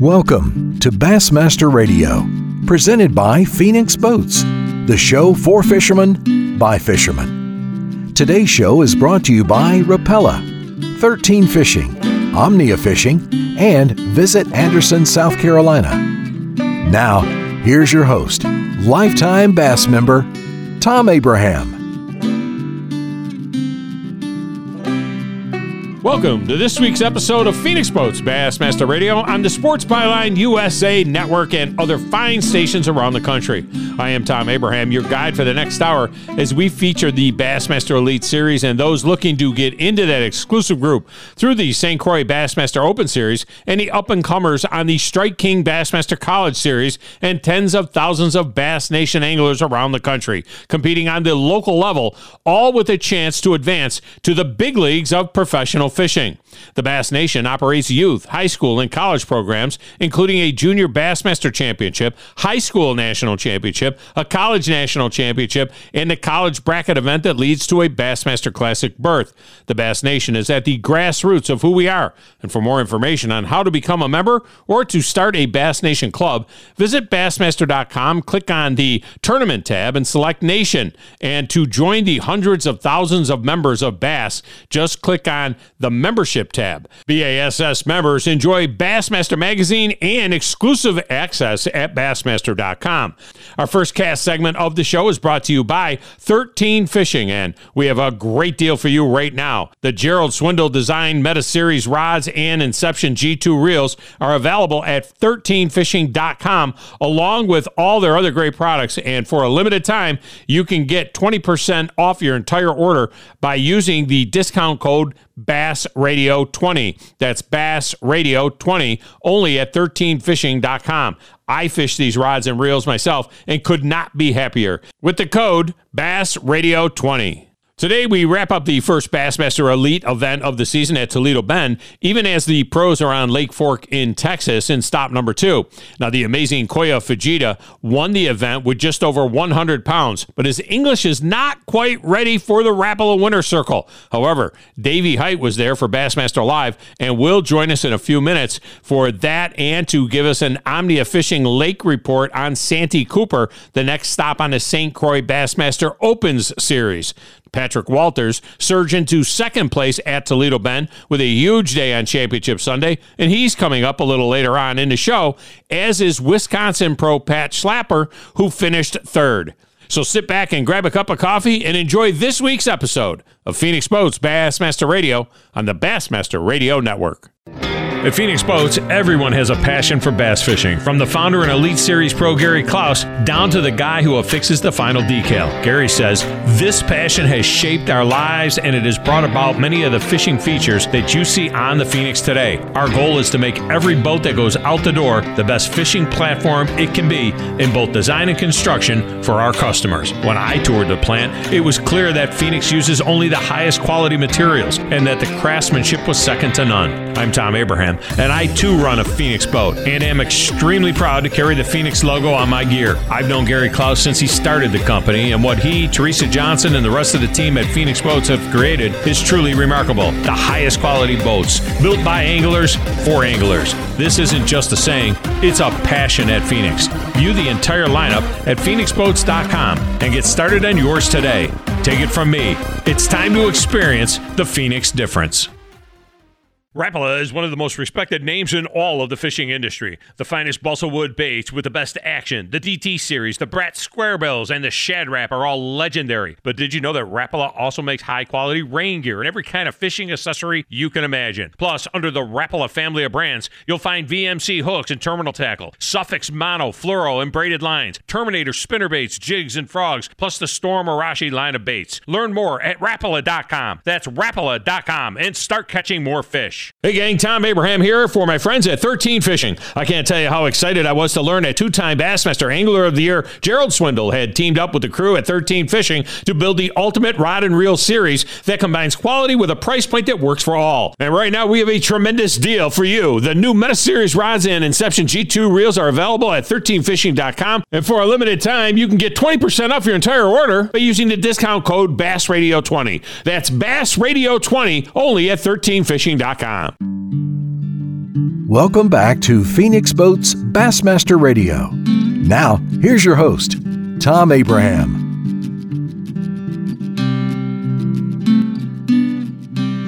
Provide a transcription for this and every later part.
Welcome to Bassmaster Radio, presented by Phoenix Boats, the show for fishermen by fishermen. Today's show is brought to you by Rapala, 13 Fishing, Omnia Fishing, and Visit Anderson, South Carolina. Now, here's your host, lifetime bass member, Thom Abraham. Welcome to this week's episode of Phoenix Boats Bassmaster Radio on the Sports Byline USA Network and other fine stations around the country. I am Thom Abraham, your guide for the next hour as we feature the Bassmaster Elite Series and those looking to get into that exclusive group through the St. Croix Bassmaster Open Series and the up and comers on the Strike King Bassmaster College Series and tens of thousands of Bass Nation anglers around the country competing on the local level, all with a chance to advance to the big leagues of professional fishing. The Bass Nation operates youth, high school, and college programs, including a junior Bassmaster Championship, high school national championship, a college national championship, and a college bracket event that leads to a Bassmaster Classic berth. The Bass Nation is at the grassroots of who we are. And for more information on how to become a member or to start a Bass Nation club, visit Bassmaster.com, click on the Tournament tab, and select Nation. And to join the hundreds of thousands of members of Bass, just click on the the membership tab. BASS members enjoy Bassmaster Magazine and exclusive access at Bassmaster.com. Our first cast segment of the show is brought to you by 13 Fishing, and we have a great deal for you right now. The Gerald Swindle Design Meta Series rods and Inception G2 reels are available at 13fishing.com along with all their other great products. And for a limited time, you can get 20% off your entire order by using the discount code Bass Radio 20. That's Bass Radio 20 only at 13fishing.com. I fish these rods and reels myself and could not be happier with the code Bass Radio 20. Today, we wrap up the first Bassmaster Elite event of the season at Toledo Bend, even as the pros are on Lake Fork in Texas in stop number two. Now, the amazing Kyoya Fujita won the event with just over 100 pounds, but his English is not quite ready for the Rapala Winter Circle. However, Davy Hite was there for Bassmaster Live and will join us in a few minutes for that and to give us an Omnia Fishing Lake report on Santee Cooper, the next stop on the St. Croix Bassmaster Opens series. Patrick Walters surged into second place at Toledo Bend with a huge day on Championship Sunday, and he's coming up a little later on in the show, as is Wisconsin pro Pat Schlapper, who finished third. So sit back and grab a cup of coffee and enjoy this week's episode of Phoenix Boats Bassmaster Radio on the Bassmaster Radio Network. At Phoenix Boats, everyone has a passion for bass fishing, from the founder and Elite Series pro Gary Clouse down to the guy who affixes the final decal. Gary says, This passion has shaped our lives and it has brought about many of the fishing features that you see on the Phoenix today. Our goal is to make every boat that goes out the door the best fishing platform it can be in both design and construction for our customers. When I toured the plant, it was clear that Phoenix uses only the highest quality materials and that the craftsmanship was second to none. I'm Thom Abraham and I too run a Phoenix boat and am extremely proud to carry the Phoenix logo on my gear. I've known Gary Clouse since he started the company, and what he, Teresa Johnson, and the rest of the team at Phoenix Boats have created is truly remarkable. The highest quality boats, built by anglers for anglers. This isn't just a saying, it's a passion at Phoenix. View the entire lineup at phoenixboats.com and get started on yours today. Take it from me, it's time to experience the Phoenix difference. Rapala is one of the most respected names in all of the fishing industry. The finest balsa wood baits with the best action, the DT series, the Brat Square Bills, and the Shad Rap are all legendary. But did you know that Rapala also makes high quality rain gear and every kind of fishing accessory you can imagine? Plus, under the Rapala family of brands, you'll find VMC hooks and terminal tackle, Suffix mono, fluoro, and braided lines, Terminator spinner baits, jigs, and frogs, plus the Storm Arashi line of baits. Learn more at Rapala.com. That's Rapala.com and start catching more fish. Hey gang, Thom Abraham here for my friends at 13 Fishing. I can't tell you how excited I was to learn that two-time Bassmaster Angler of the Year Gerald Swindle had teamed up with the crew at 13 Fishing to build the ultimate rod and reel series that combines quality with a price point that works for all. And right now we have a tremendous deal for you. The new Meta Series rods and Inception G2 reels are available at 13fishing.com, and for a limited time you can get 20% off your entire order by using the discount code BassRadio20. That's BassRadio20 only at 13fishing.com. Welcome back to Phoenix Boats Bassmaster Radio. Now, here's your host, Thom Abraham.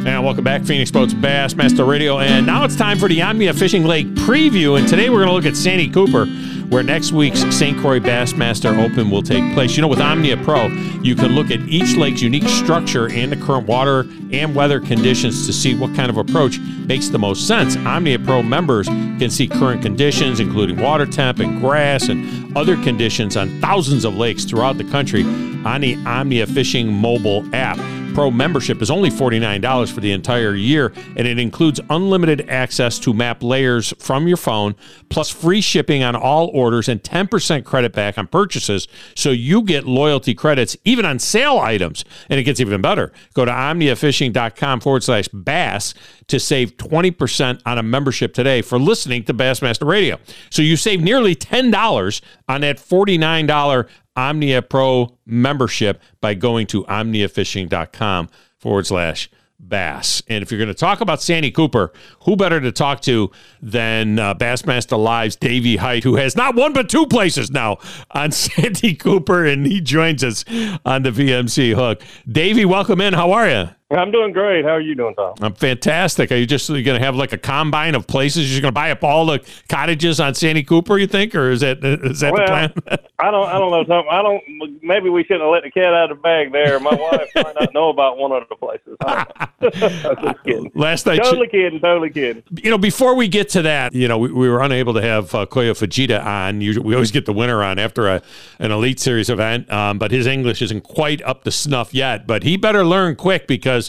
And welcome back, Phoenix Boats Bassmaster Radio. And now it's time for the Omnia Fishing Lake preview. And today we're going to look at Santee Cooper, where next week's St. Croix Bassmaster Open will take place. You know, with Omnia Pro, you can look at each lake's unique structure and the current water and weather conditions to see what kind of approach makes the most sense. Omnia Pro members can see current conditions, including water temp and grass and other conditions on thousands of lakes throughout the country on the Omnia Fishing mobile app. Pro membership is only $49 for the entire year, and it includes unlimited access to map layers from your phone, plus free shipping on all orders and 10% credit back on purchases. So you get loyalty credits even on sale items. And it gets even better. Go to omniafishing.com forward slash bass to save 20% on a membership today for listening to Bassmaster Radio. So you save nearly $10 on that $49 Omnia Pro membership by going to omniafishing.com forward slash bass. And if you're going to talk about Santee Cooper, who better to talk to than uh, Bassmaster Live's Davy Hite, who has not one but two places now on Santee Cooper, and he joins us on the VMC hook. Davy, welcome in. How are you? I'm doing great. How are you doing, Thom? I'm fantastic. Are you just going to have like a combine of places? You're going to buy up all the cottages on Santee Cooper, you think, or is that is that well, the plan? I don't. I don't know. Thom. I don't. Maybe we shouldn't have let the cat out of the bag there. My wife might not know about one of the places. just kidding. Last night, totally kidding. Totally kidding. You know, before we get to that, you know, we, we were unable to have uh, Kyoya Fujita on. You, we always get the winner on after a, an Elite Series event, um, but his English isn't quite up to snuff yet. But he better learn quick because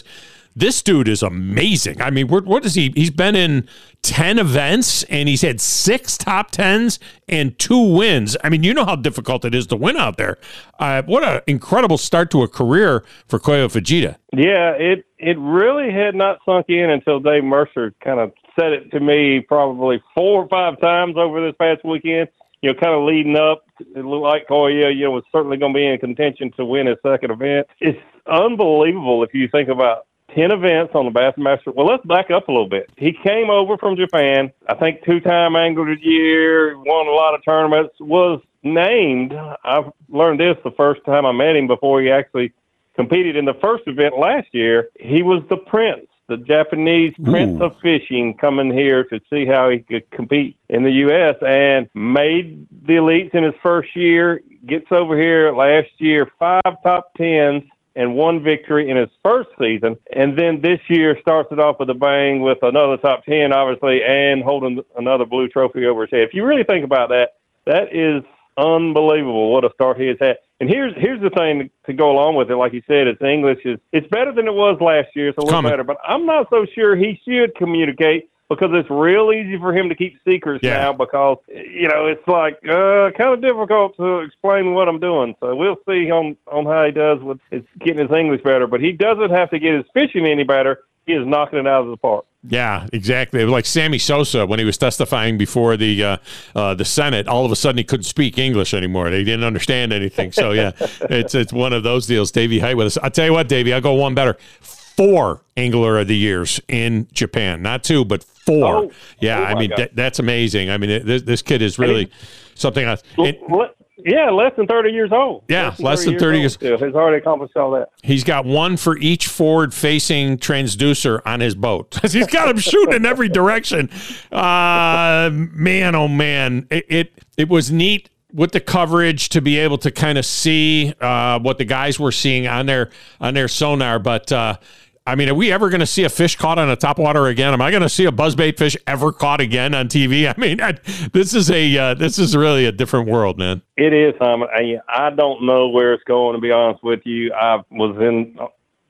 this dude is amazing. I mean, what, is he? He's been in 10 events and he's had six top tens and two wins. I mean, you know how difficult it is to win out there. Uh, what an incredible start to a career for Kyoya Fujita. Yeah, it, it really had not sunk in until Dave Mercer kind of said it to me probably four or five times over this past weekend. You know, kind of leading up, it looked like oh, Kyoya, you know, was certainly going to be in contention to win his second event. It's unbelievable if you think about 10 events on the Bassmaster. Well, let's back up a little bit. He came over from Japan, I think two time Angler of the Year, won a lot of tournaments, was named. I've learned this the first time I met him before he actually competed in the first event last year. He was the prince, the Japanese prince Ooh. of fishing, coming here to see how he could compete in the U.S. and made the elites in his first year. Gets over here last year, five top tens and one victory in his first season. And then this year starts it off with a bang with another top 10, obviously, and holding another blue trophy over his head. If you really think about that, that is unbelievable what a start he has had. And here's here's the thing to go along with it. Like you said, it's English is it's better than it was last year. It's a little better, but I'm not so sure he should communicate because it's real easy for him to keep secrets yeah. now because you know it's like uh, kind of difficult to explain what I'm doing. So we'll see on on how he does with his, getting his English better. But he doesn't have to get his fishing any better. He is knocking it out of the park. Yeah, exactly. Like Sammy Sosa when he was testifying before the uh, uh, the Senate, all of a sudden he couldn't speak English anymore. They didn't understand anything. So yeah, it's it's one of those deals. Davy Hite with us. I'll tell you what, Davy, I'll go one better four angler of the years in Japan, not two, but four. Oh, yeah, oh I mean th- that's amazing. I mean it, this, this kid is really something else. Yeah, less than thirty years old. Yeah, less than, less than thirty years. years. He's already accomplished all that. He's got one for each forward-facing transducer on his boat. He's got them shooting in every direction. Uh, man, oh man, it, it it was neat with the coverage to be able to kind of see uh, what the guys were seeing on their on their sonar. But uh, I mean, are we ever going to see a fish caught on a topwater again? Am I going to see a buzzbait fish ever caught again on TV? I mean, I, this is a uh, this is really a different world, man. It is. Um, I, I don't know where it's going. To be honest with you, I was in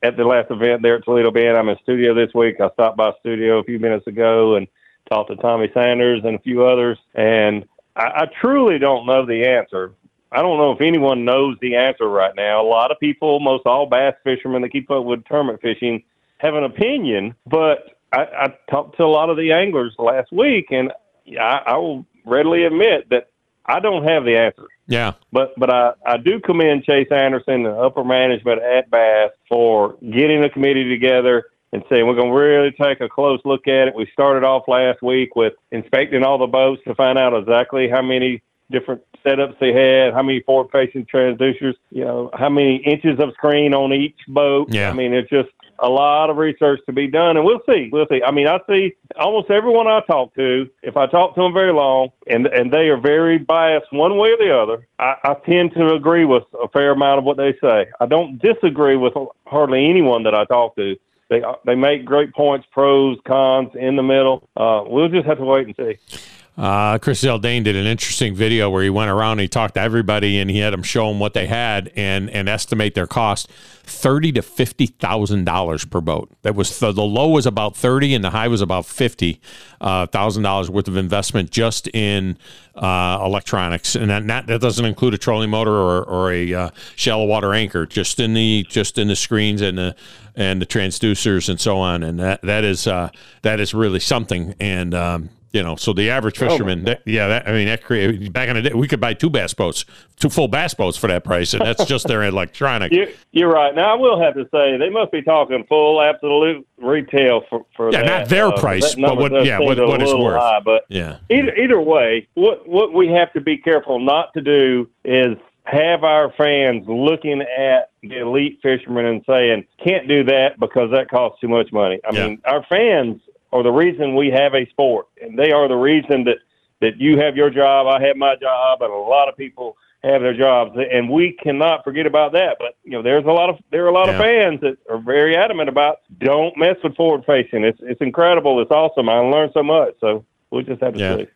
at the last event there at Toledo Bend. I'm in studio this week. I stopped by studio a few minutes ago and talked to Tommy Sanders and a few others, and I, I truly don't know the answer. I don't know if anyone knows the answer right now. A lot of people, most all bass fishermen that keep up with tournament fishing, have an opinion. But I, I talked to a lot of the anglers last week, and I, I will readily admit that I don't have the answer. Yeah. But but I, I do commend Chase Anderson and upper management at Bass for getting a committee together and saying we're going to really take a close look at it. We started off last week with inspecting all the boats to find out exactly how many different setups they had, how many forward facing transducers, you know, how many inches of screen on each boat. Yeah. I mean, it's just a lot of research to be done, and we'll see. We'll see. I mean, I see almost everyone I talk to. If I talk to them very long, and and they are very biased one way or the other, I, I tend to agree with a fair amount of what they say. I don't disagree with hardly anyone that I talk to. They they make great points, pros, cons in the middle. Uh, we'll just have to wait and see. Uh, Chris Zaldain did an interesting video where he went around and he talked to everybody and he had them show them what they had and and estimate their cost thirty to fifty thousand dollars per boat. That was the, the low was about thirty and the high was about fifty thousand uh, dollars worth of investment just in uh, electronics, and that, that, that doesn't include a trolling motor or, or a uh, shallow water anchor, just in the just in the screens and the and the transducers and so on. And that that is uh, that is really something. And um, you know, so the average Oh, fisherman, that, yeah, that, I mean, that create, back in the day, we could buy two bass boats, two full bass boats for that price, and that's just their electronic. You're, you're right. Now I will have to say they must be talking full absolute retail for for Yeah, that. not their Uh, price, but what- yeah, what- what it's worth. high, but Yeah, either either way, what what we have to be careful not to do is have our fans looking at the elite fishermen and saying, "Can't do that because that costs too much money." I Yeah. mean, our fans are the reason we have a sport, and they are the reason that that you have your job, I have my job, and a lot of people have their jobs, and we cannot forget about that. But you know, there's a lot of there are a lot Yeah. of fans that are very adamant about don't mess with forward facing. It's it's incredible. It's awesome. I learned so much. So we'll just have to Yeah. see.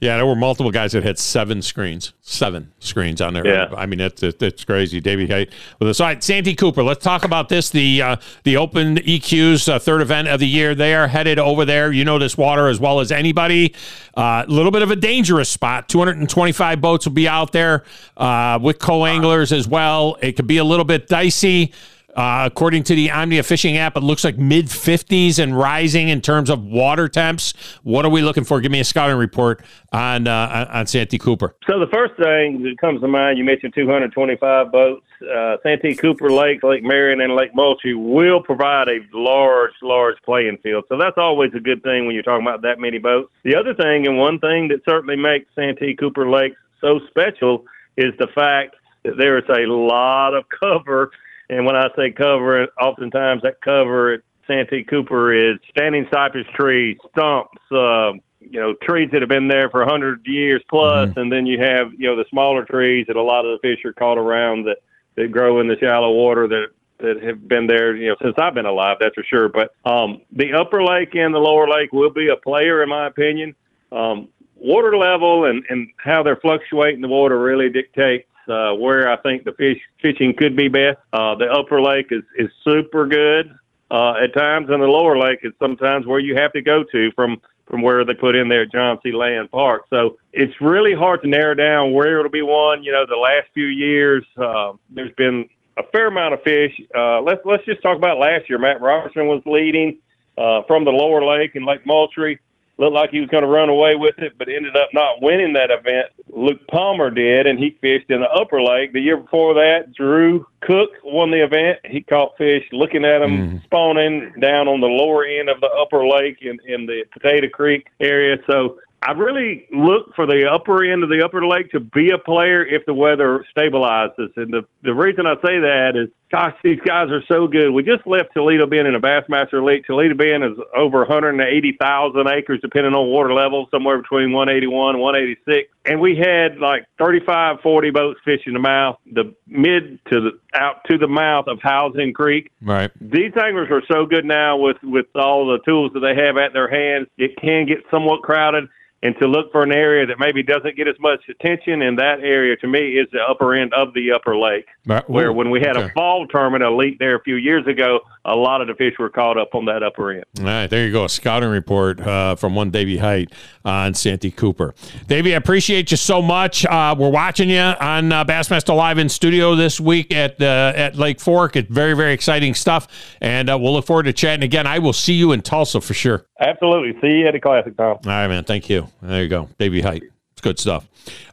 yeah. There were multiple guys that had seven screens, seven screens on there. Yeah. I mean, that's that's crazy. Davy Hite with us. All right, Santee Cooper. Let's talk about this. The uh, the Open EQ's uh, third event of the year. They are headed over there. You know this water as well as anybody. A little bit of a dangerous spot. 225 boats will be out there uh, with co anglers as well. It could be a little bit dicey. Uh, according to the Omnia fishing app, it looks like mid 50s and rising in terms of water temps. What are we looking for? Give me a scouting report on uh, on Santee Cooper. So the first thing that comes to mind, you mentioned 225 boats. Uh, Santee Cooper Lake, Lake Marion, and Lake Moultrie will provide a large, large playing field. So that's always a good thing when you're talking about that many boats. The other thing, and one thing that certainly makes Santee Cooper Lake so special, is the fact that there is a lot of cover. And when I say cover, oftentimes that cover at Santee Cooper is standing cypress trees, stumps, uh, you know, trees that have been there for a hundred years plus. plus, and then you have, you know, the smaller trees that a lot of the fish are caught around that, that grow in the shallow water that that have been there, you know, since I've been alive, that's for sure. But um, the upper lake and the lower lake will be a player, in my opinion. Um, water level and, and how they're fluctuating the water really dictates uh, where I think the fish fishing could be best. Uh, the upper lake is, is super good uh, at times, and the lower lake is sometimes where you have to go to from from where they put in there at John C. Land Park. So it's really hard to narrow down where it'll be one. You know, the last few years, uh, there's been a fair amount of fish. Uh, let's let's just talk about last year. Matt Robertson was leading uh, from the lower lake in Lake Moultrie. Looked like he was going to run away with it, but ended up not winning that event. Luke Palmer did, and he fished in the upper lake. The year before that, Drew Cook won the event. He caught fish looking at them mm-hmm. spawning down on the lower end of the upper lake in, in the Potato Creek area. So I really look for the upper end of the upper lake to be a player if the weather stabilizes. And the, the reason I say that is, gosh, these guys are so good. We just left Toledo Bend in a Bassmaster League. Toledo Bend is over 180,000 acres, depending on water level, somewhere between 181 and 186. And we had like 35, 40 boats fishing the mouth, the mid to the out to the mouth of Housen Creek Right. these anglers are so good now with with all the tools that they have at their hands. It can get somewhat crowded, and to look for an area that maybe doesn't get as much attention in that area to me is the upper end of the upper lake. Right. Where when we had okay. a fall tournament elite there a few years ago, a lot of the fish were caught up on that upper end. All right, there you go. A scouting report uh, from one Davy Hite on Santee Cooper. Davy, I appreciate you so much. Uh, we're watching you on uh, Bassmaster Live in studio this week at uh, at Lake Fork. It's very very exciting stuff, and uh, we'll look forward to chatting again. I will see you in Tulsa for sure. Absolutely. See you at the classic, Thom. All right, man. Thank you. There you go, Davy Hite. It's good stuff.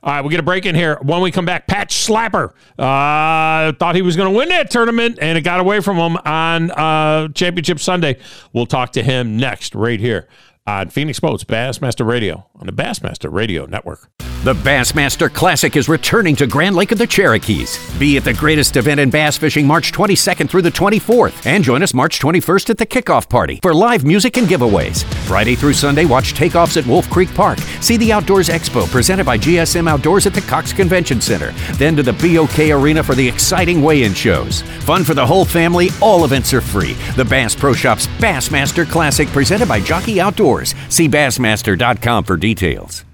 All right, we get a break in here. When we come back, Pat Schlapper uh, thought he was going to win that tournament, and it got away from him on uh, Championship Sunday. We'll talk to him next, right here on Phoenix Boats Bassmaster Radio on the Bassmaster Radio Network. The Bassmaster Classic is returning to Grand Lake of the Cherokees. Be at the greatest event in bass fishing March 22nd through the 24th. And join us March 21st at the kickoff party for live music and giveaways. Friday through Sunday, watch takeoffs at Wolf Creek Park. See the Outdoors Expo presented by GSM Outdoors at the Cox Convention Center. Then to the BOK Arena for the exciting weigh in shows. Fun for the whole family, all events are free. The Bass Pro Shops Bassmaster Classic presented by Jockey Outdoors. See Bassmaster.com for details.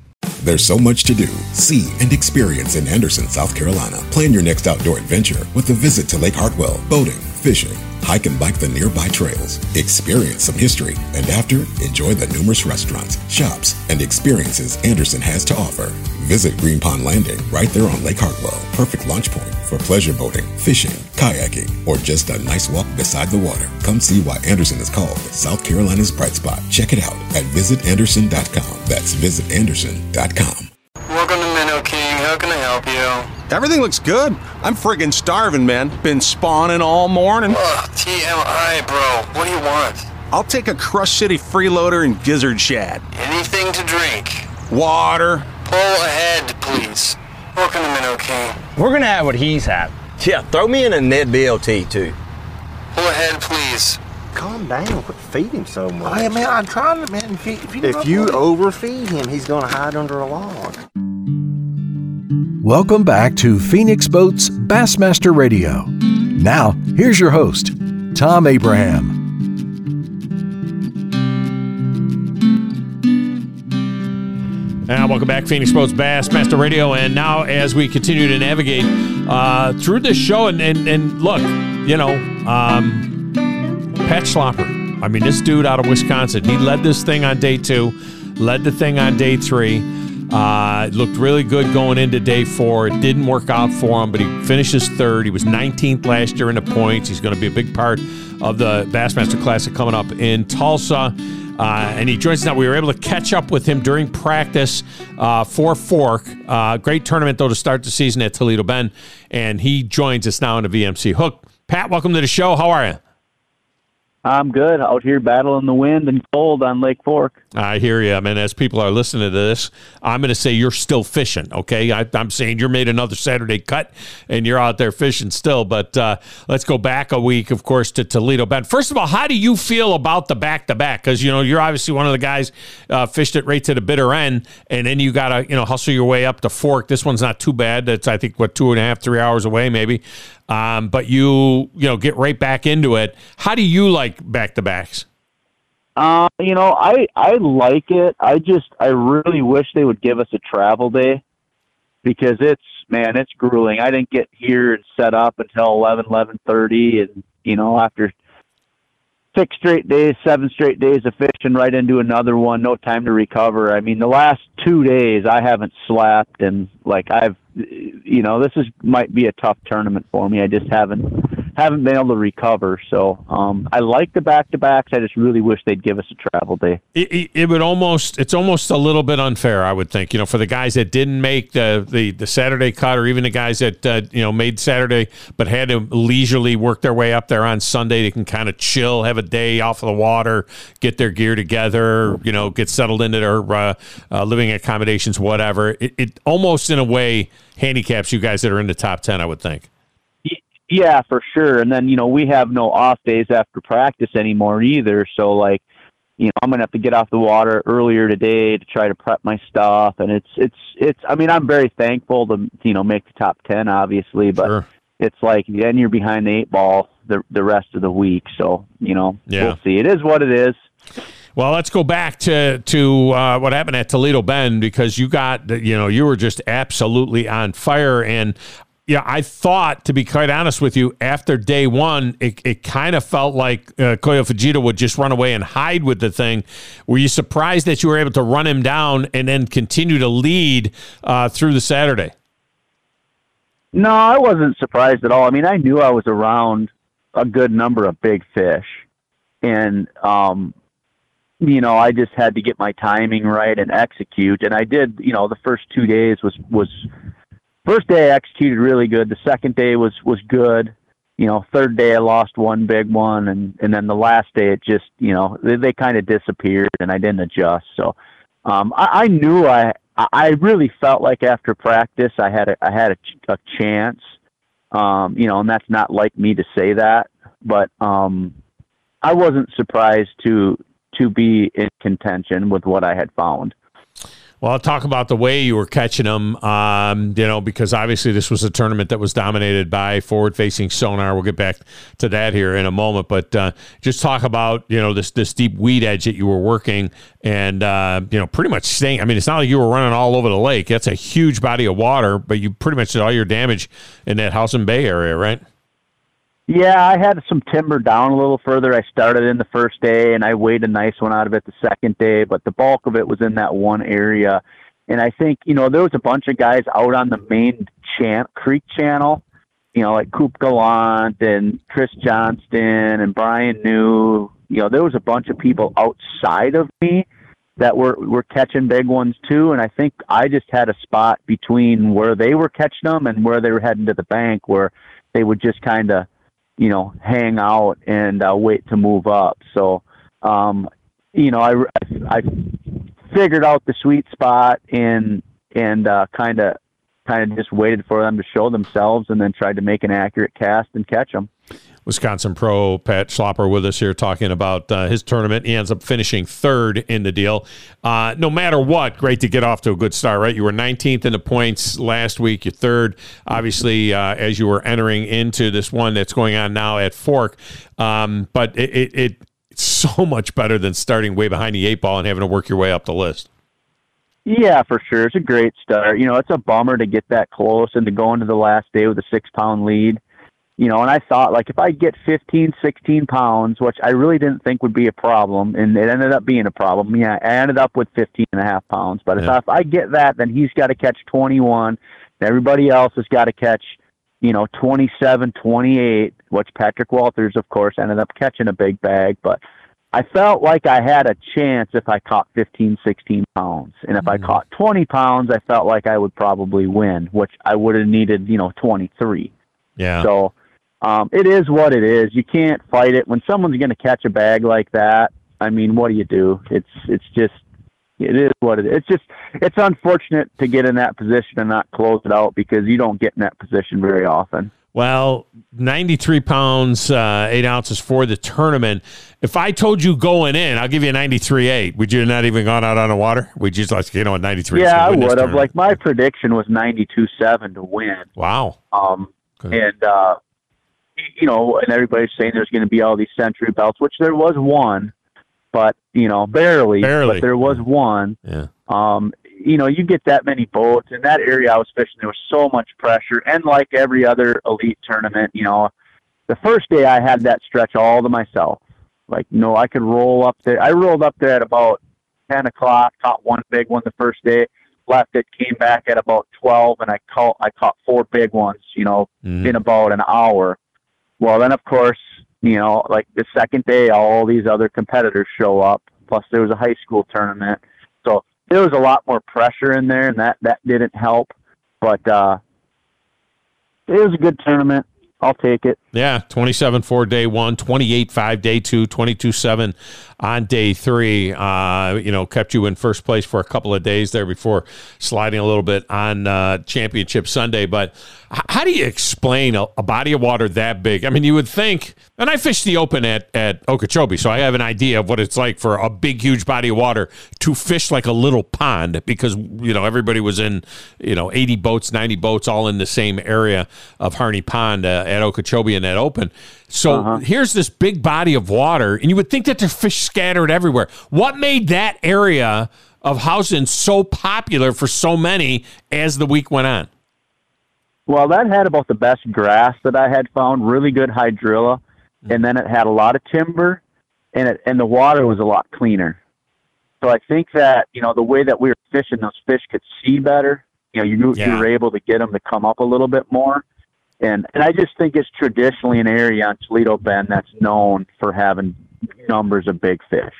There's so much to do, see, and experience in Anderson, South Carolina. Plan your next outdoor adventure with a visit to Lake Hartwell, boating, fishing, hike and bike the nearby trails, experience some history, and after, enjoy the numerous restaurants, shops, and experiences Anderson has to offer. Visit Green Pond Landing right there on Lake Hartwell. Perfect launch point for pleasure boating, fishing, kayaking, or just a nice walk beside the water. Come see why Anderson is called South Carolina's bright spot. Check it out at visitanderson.com. That's visitanderson.com. Welcome to Minnow King. How can I help you? Everything looks good. I'm friggin' starving, man. Been spawning all morning. Ugh, TMI, bro. What do you want? I'll take a Crush City freeloader and gizzard shad. Anything to drink. Water. Pull ahead, please. Welcome to Minnow King. We're gonna have what he's had. Yeah, throw me in a Ned BLT too. Pull ahead, please. Calm down. Quit feeding so much. Oh, yeah, man, I'm trying to, man. If you, if you, if you overfeed him, he's gonna hide under a log. Welcome back to Phoenix Boats Bassmaster Radio. Now, here's your host, Thom Abraham. And welcome back, Phoenix Boats Bassmaster Radio. And now, as we continue to navigate uh, through this show, and, and, and look, you know, um, Pat Schlapper. I mean, this dude out of Wisconsin, he led this thing on day two, led the thing on day three. Uh, looked really good going into day four. It didn't work out for him, but he finishes third. He was 19th last year in the points. He's going to be a big part of the Bassmaster Classic coming up in Tulsa. Uh, and he joins us now. We were able to catch up with him during practice uh, for Fork. Uh, great tournament, though, to start the season at Toledo Bend. And he joins us now in the VMC Hook. Pat, welcome to the show. How are you? I'm good out here battling the wind and cold on Lake Fork. I hear you. I mean, as people are listening to this, I'm going to say you're still fishing. Okay, I, am saying you're made another Saturday cut and you're out there fishing still. But uh, let's go back a week, of course, to Toledo Bend. First of all, how do you feel about the back to back? Because you know you're obviously one of the guys uh, fished it right to the bitter end, and then you got to you know hustle your way up to Fork. This one's not too bad. That's I think what two and a half, three hours away, maybe. Um, but you you know get right back into it. How do you like back to backs? Uh, you know, I I like it. I just I really wish they would give us a travel day because it's man, it's grueling. I didn't get here and set up until eleven eleven thirty, and you know after six straight days, seven straight days of fishing, right into another one. No time to recover. I mean, the last two days I haven't slept, and like I've, you know, this is might be a tough tournament for me. I just haven't haven't been able to recover. So um, I like the back to backs. I just really wish they'd give us a travel day. It, it, it, would almost it's almost a little bit unfair, I would think. You know, for the guys that didn't make the the, the Saturday cut, or even the guys that uh, you know made Saturday but had to leisurely work their way up there on Sunday, they can kind of chill, have a day off of the water, get their gear together, you know, get settled into their uh, uh, living accommodations, whatever. It, it almost in a way handicaps you guys that are in the top ten, I would think. Yeah, for sure. And then, you know, we have no off days after practice anymore either. So like, you know, I'm gonna have to get off the water earlier today to try to prep my stuff. And it's it's it's I mean, I'm very thankful to you know make the top ten obviously, but sure. it's like then you're behind the eight ball the the rest of the week. So, you know, yeah. we'll see. It is what it is. Well, let's go back to to uh, what happened at Toledo Bend because you got you know you were just absolutely on fire, and yeah, I thought, to be quite honest with you, after day one, it, it kind of felt like uh, Kyoya Fujita would just run away and hide with the thing. Were you surprised that you were able to run him down and then continue to lead uh, through the Saturday? No, I wasn't surprised at all. I mean, I knew I was around a good number of big fish, and um, you know, I just had to get my timing right and execute. And I did, you know, the first two days was, was, first day I executed really good. The second day was, was good. You know, third day I lost one big one. And, and then the last day it just, you know, they, they kind of disappeared and I didn't adjust. So, um, I, I knew I, I really felt like after practice I had a, I had a, a chance. Um, you know, and that's not like me to say that, but, um, I wasn't surprised to to be in contention with what I had found. Well, I'll talk about the way you were catching them, um, you know, because obviously this was a tournament that was dominated by forward-facing sonar. We'll get back to that here in a moment, but uh, just talk about you know this this deep weed edge that you were working, and uh, you know pretty much staying. I mean, it's not like you were running all over the lake. That's a huge body of water, but you pretty much did all your damage in that Housen Bay area, right? Yeah, I had some timber down a little further. I started in the first day and I weighed a nice one out of it the second day, but the bulk of it was in that one area. And I think, you know, there was a bunch of guys out on the main chan- creek channel, you know, like Coop Gallant and Chris Johnston and Brian New. You know, there was a bunch of people outside of me that were were catching big ones too. And I think I just had a spot between where they were catching them and where they were heading to the bank where they would just kind of you know, hang out and uh, wait to move up. So, um, you know, I, I, I figured out the sweet spot and and uh, kind of kind of just waited for them to show themselves and then tried to make an accurate cast and catch them. Wisconsin pro Pat Schlapper with us here talking about uh, his tournament. He ends up finishing third in the deal. Uh, no matter what, great to get off to a good start, right? You were 19th in the points last week. You're third, obviously, uh, as you were entering into this one that's going on now at Fork. Um, but it, it, it's so much better than starting way behind the eight ball and having to work your way up the list. Yeah, for sure. It's a great start. You know, it's a bummer to get that close and to go into the last day with a six pound lead you know, and I thought like if I get 15, 16 pounds, which I really didn't think would be a problem, and it ended up being a problem. Yeah, I ended up with 15 and a half pounds, but yeah. if I get that, then he's got to catch 21. Everybody else has got to catch, you know, 27, 28, which Patrick Walters, of course, ended up catching a big bag, but I felt like I had a chance if I caught 15, 16 pounds. And if mm-hmm. I caught 20 pounds, I felt like I would probably win, which I would have needed, you know, 23. Yeah. So, um, it is what it is. You can't fight it. When someone's going to catch a bag like that, I mean, what do you do? It's it's just it is what it is. It's just it's unfortunate to get in that position and not close it out because you don't get in that position very often. Well, 93 pounds, uh, eight ounces for the tournament. If I told you going in, I'll give you a 93 eight. Would you not even gone out on the water? Would you just like, you know, a 93? Yeah, I would have. Like my prediction was 92 seven to win. Wow. Um, and uh, you know, and everybody's saying there's going to be all these century belts, which there was one, but you know, barely, barely. but there was one. Yeah. Um, you know, you get that many boats in that area I was fishing. There was so much pressure, and like every other elite tournament, you know, the first day I had that stretch all to myself. Like, no, I could roll up there. I rolled up there at about ten o'clock, caught one big one the first day left it, came back at about twelve, and I caught I caught four big ones. You know, mm-hmm. in about an hour. Well, then of course, you know, like the second day, all these other competitors show up. Plus, there was a high school tournament, there was a lot more pressure in there, and that that didn't help. But uh, it was a good tournament. I'll take it. Yeah, 27 4 day one, 28 5 day two, 22 7 on day three. Uh, you know, kept you in first place for a couple of days there before sliding a little bit on uh, Championship Sunday. But how do you explain a, a, body of water that big? I mean, you would think, and I fished the open at, at Okeechobee, so I have an idea of what it's like for a big, huge body of water to fish like a little pond because, you know, everybody was in, you know, 80 boats, 90 boats all in the same area of Harney Pond uh, at Okeechobee and at Open. So uh-huh. here's this big body of water, and you would think that there's fish scattered everywhere. What made that area of Housen so popular for so many as the week went on? Well, that had about the best grass that I had found, really good hydrilla, mm-hmm. and then it had a lot of timber, and it and the water was a lot cleaner. So I think that you know the way that we were fishing, those fish could see better. You know, you, yeah. you were able to get them to come up a little bit more and and I just think it's traditionally an area on Toledo Bend that's known for having numbers of big fish.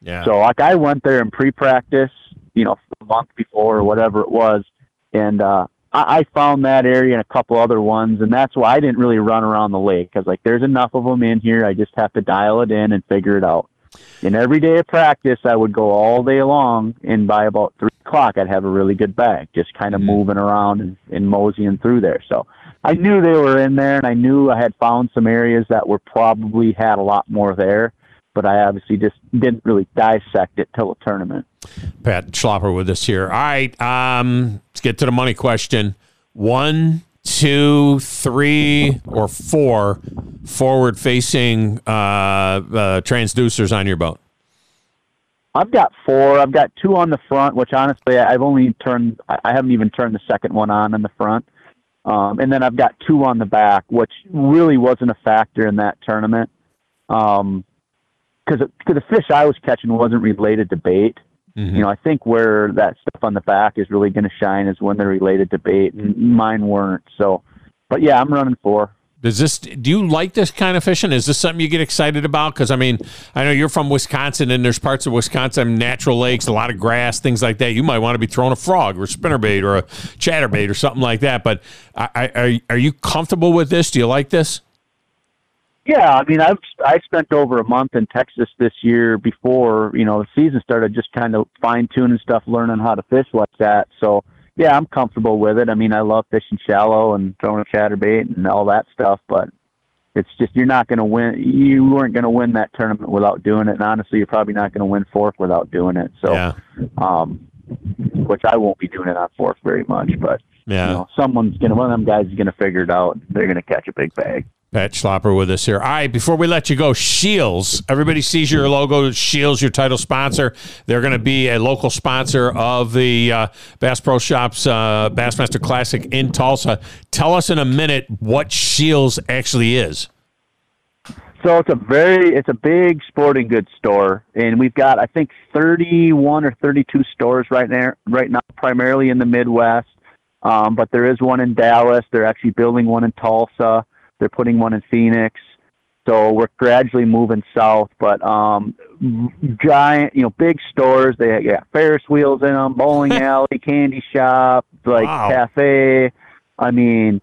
Yeah. So like I went there in pre-practice, you know, a month before or whatever it was, and uh, I, I found that area and a couple other ones, and that's why I didn't really run around the lake because like there's enough of them in here. I just have to dial it in and figure it out. And every day of practice, I would go all day long, and by about three o'clock, I'd have a really good bag, just kind of moving around and, and moseying through there. So I knew they were in there, and I knew I had found some areas that were probably had a lot more there, but I obviously just didn't really dissect it till the tournament. Pat Schlapper with us here. All right, um, let's get to the money question. One, two, three, or four forward facing uh, uh, transducers on your boat? I've got four. I've got two on the front, which honestly I've only turned. I haven't even turned the second one on in the front. Um, and then I've got two on the back, which really wasn't a factor in that tournament. Um, because because the fish I was catching wasn't related to bait. Mm-hmm. You know, I think where that stuff on the back is really going to shine is when they're related to bait, and mine weren't. So, but yeah, I'm running four. Does this? Do you like this kind of fishing? Is this something you get excited about? Because I mean, I know you're from Wisconsin, and there's parts of Wisconsin, natural lakes, a lot of grass, things like that. You might want to be throwing a frog or a spinnerbait or a chatterbait or something like that. But I, I, are you comfortable with this? Do you like this? Yeah, I mean, I've I spent over a month in Texas this year before you know the season started, just kind of fine tuning stuff, learning how to fish like that. So yeah, I'm comfortable with it. I mean, I love fishing shallow and throwing a chatterbait and all that stuff, but it's just you're not going to win. You weren't going to win that tournament without doing it, and honestly, you're probably not going to win fork without doing it. So, yeah. um, which I won't be doing it on fork very much, but yeah, you know, someone's going to one of them guys is going to figure it out. They're going to catch a big bag. Pat Schlapper with us here. All right, before we let you go, Shields. Everybody sees your logo. Shields, your title sponsor. They're going to be a local sponsor of the uh, Bass Pro Shops uh, Bassmaster Classic in Tulsa. Tell us in a minute what Shields actually is. So it's a very, it's a big sporting goods store, and we've got I think 31 or 32 stores right there, right now, primarily in the Midwest. Um, but there is one in Dallas. They're actually building one in Tulsa. They're putting one in Phoenix. So we're gradually moving south, but um, giant, you know, big stores. They got Ferris wheels in them, bowling alley, candy shop, like wow. cafe. I mean,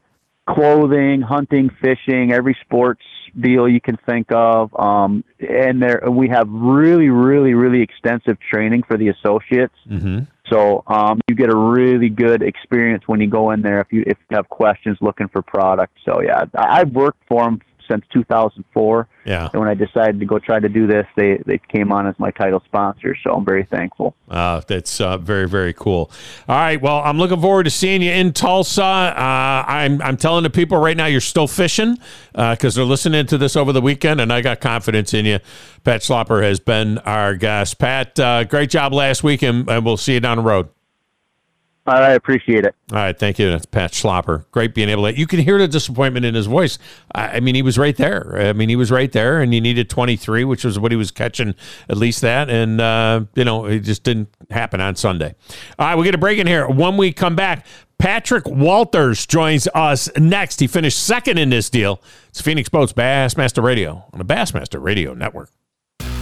clothing, hunting, fishing, every sports deal you can think of. Um, and there, we have really, really, really extensive training for the associates. Mm-hmm. So um, you get a really good experience when you go in there if you if you have questions looking for product. So yeah, I've worked for them since 2004. Yeah. And when I decided to go try to do this, they they came on as my title sponsor. So I'm very thankful. Uh, that's uh, very very cool. All right. Well, I'm looking forward to seeing you in Tulsa. Uh, I'm I'm telling the people right now you're still fishing because they're listening to this over the weekend, and I got confidence in you. Pat Schlapper has been our guest. Pat, uh, great job last week, and, and we'll see you down the road. I appreciate it. All right, thank you. That's Pat Schlapper. Great being able to. You can hear the disappointment in his voice. I, I mean, he was right there. I mean, he was right there, and he needed 23, which was what he was catching, at least that. And, uh, you know, it just didn't happen on Sunday. All right, we get a break in here. When we come back, Patrick Walters joins us next. He finished second in this deal. It's Phoenix Boats Bassmaster Radio on the Bassmaster Radio Network.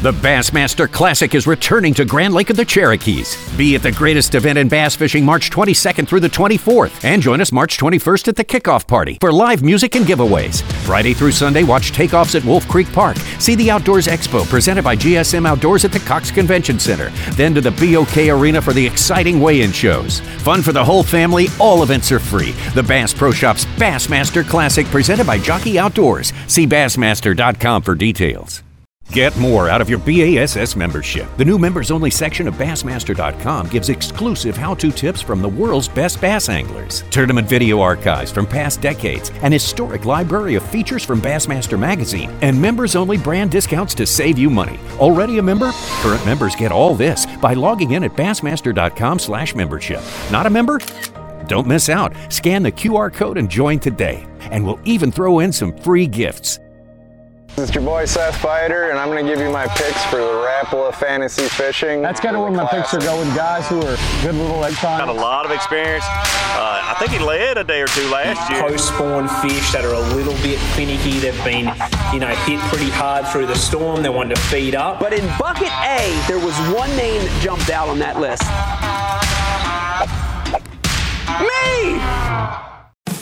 The Bassmaster Classic is returning to Grand Lake of the Cherokees. Be at the greatest event in bass fishing March 22nd through the 24th. And join us March 21st at the kickoff party for live music and giveaways. Friday through Sunday, watch takeoffs at Wolf Creek Park. See the Outdoors Expo presented by GSM Outdoors at the Cox Convention Center. Then to the BOK Arena for the exciting weigh in shows. Fun for the whole family, all events are free. The Bass Pro Shops Bassmaster Classic presented by Jockey Outdoors. See Bassmaster.com for details. Get more out of your BASS membership. The new members only section of Bassmaster.com gives exclusive how to tips from the world's best bass anglers, tournament video archives from past decades, an historic library of features from Bassmaster Magazine, and members only brand discounts to save you money. Already a member? Current members get all this by logging in at Bassmaster.com/slash membership. Not a member? Don't miss out. Scan the QR code and join today. And we'll even throw in some free gifts. It's your boy Seth Feider, and I'm going to give you my picks for the Rapala Fantasy Fishing. That's kind of where my picks are going. Guys who are good little egg time. Got a lot of experience. Uh, I think he led a day or two last year. Post-spawn fish that are a little bit finicky. They've been, you know, hit pretty hard through the storm. They wanted to feed up. But in bucket A, there was one name that jumped out on that list. Me!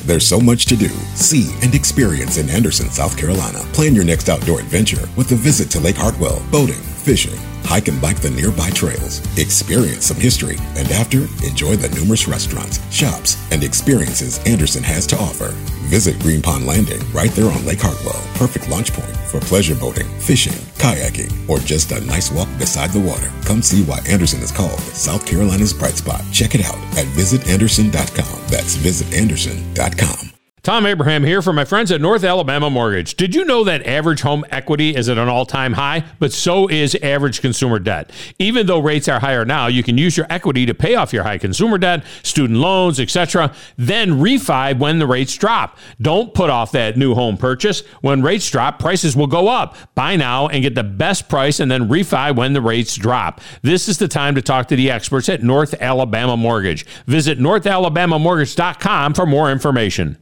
There's so much to do, see, and experience in Anderson, South Carolina. Plan your next outdoor adventure with a visit to Lake Hartwell, boating, fishing, hike and bike the nearby trails, experience some history, and after, enjoy the numerous restaurants, shops, and experiences Anderson has to offer. Visit Green Pond Landing right there on Lake Hartwell. Perfect launch point for pleasure boating, fishing, kayaking, or just a nice walk beside the water. Come see why Anderson is called South Carolina's bright spot. Check it out at visitanderson.com. That's visitanderson.com. Thom Abraham here for my friends at North Alabama Mortgage. Did you know that average home equity is at an all time high? But so is average consumer debt. Even though rates are higher now, you can use your equity to pay off your high consumer debt, student loans, etc., then refi when the rates drop. Don't put off that new home purchase. When rates drop, prices will go up. Buy now and get the best price and then refi when the rates drop. This is the time to talk to the experts at North Alabama Mortgage. Visit northalabamamortgage.com for more information.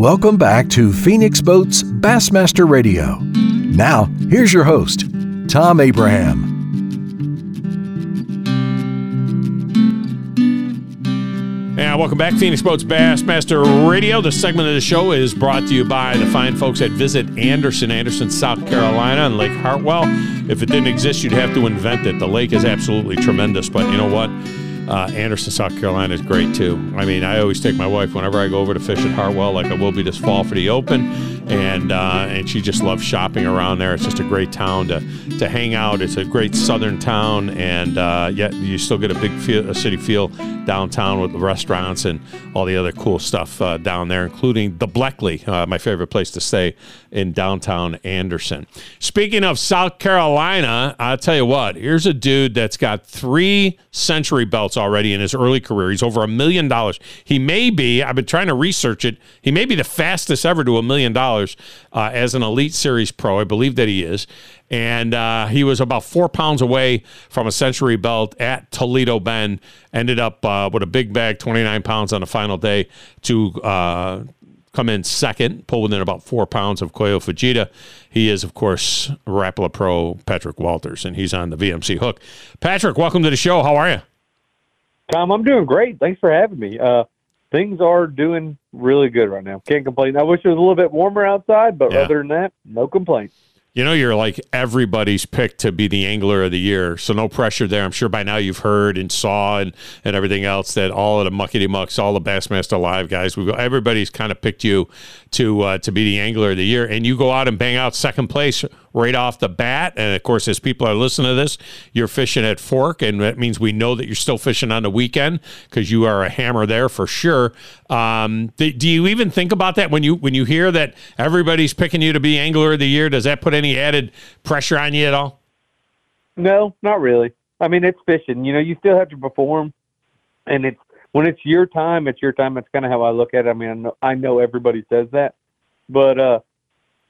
Welcome back to Phoenix Boats Bassmaster Radio. Now, here's your host, Thom Abraham. And welcome back, Phoenix Boats Bassmaster Radio. This segment of the show is brought to you by the fine folks at Visit Anderson, Anderson, South Carolina, and Lake Hartwell. If it didn't exist, you'd have to invent it. The lake is absolutely tremendous, but you know what? Uh, Anderson, South Carolina is great too. I mean, I always take my wife whenever I go over to fish at Hartwell, like I will be this fall for the Open, and uh, and she just loves shopping around there. It's just a great town to to hang out. It's a great southern town, and uh, yet you still get a big feel, a city feel downtown with the restaurants and all the other cool stuff uh, down there, including the Bleckley, uh, my favorite place to stay in downtown Anderson. Speaking of South Carolina, I'll tell you what. Here's a dude that's got three century belts already in his early career. He's over a million dollars. He may be, I've been trying to research it, he may be the fastest ever to a million dollars uh, as an Elite Series pro. I believe that he is. And uh, he was about four pounds away from a century belt at Toledo Bend. Ended up uh, with a big bag, 29 pounds on the final day to uh, come in second, pull within about four pounds of Kyoya Fujita. He is, of course, Rapala Pro Patrick Walters, and he's on the VMC hook. Patrick, welcome to the show. How are you? Thom, I'm doing great. Thanks for having me. Uh, things are doing really good right now. Can't complain. I wish it was a little bit warmer outside, but yeah. other than that, no complaints. You know, you're like everybody's pick to be the angler of the year, so no pressure there. I'm sure by now you've heard and saw and, and everything else that all of the muckety mucks, all the Bassmaster Live guys, we everybody's kind of picked you to uh, to be the angler of the year, and you go out and bang out second place right off the bat. And of course, as people are listening to this, you're fishing at Fork, and that means we know that you're still fishing on the weekend because you are a hammer there for sure. Um, do, do, you even think about that when you when you hear that everybody's picking you to be angler of the year? Does that put any added pressure on you at all? No, not really. I mean, it's fishing. You know, you still have to perform, and it's when it's your time, it's your time. That's kind of how I look at it. I mean, I know, I know everybody says that, but uh,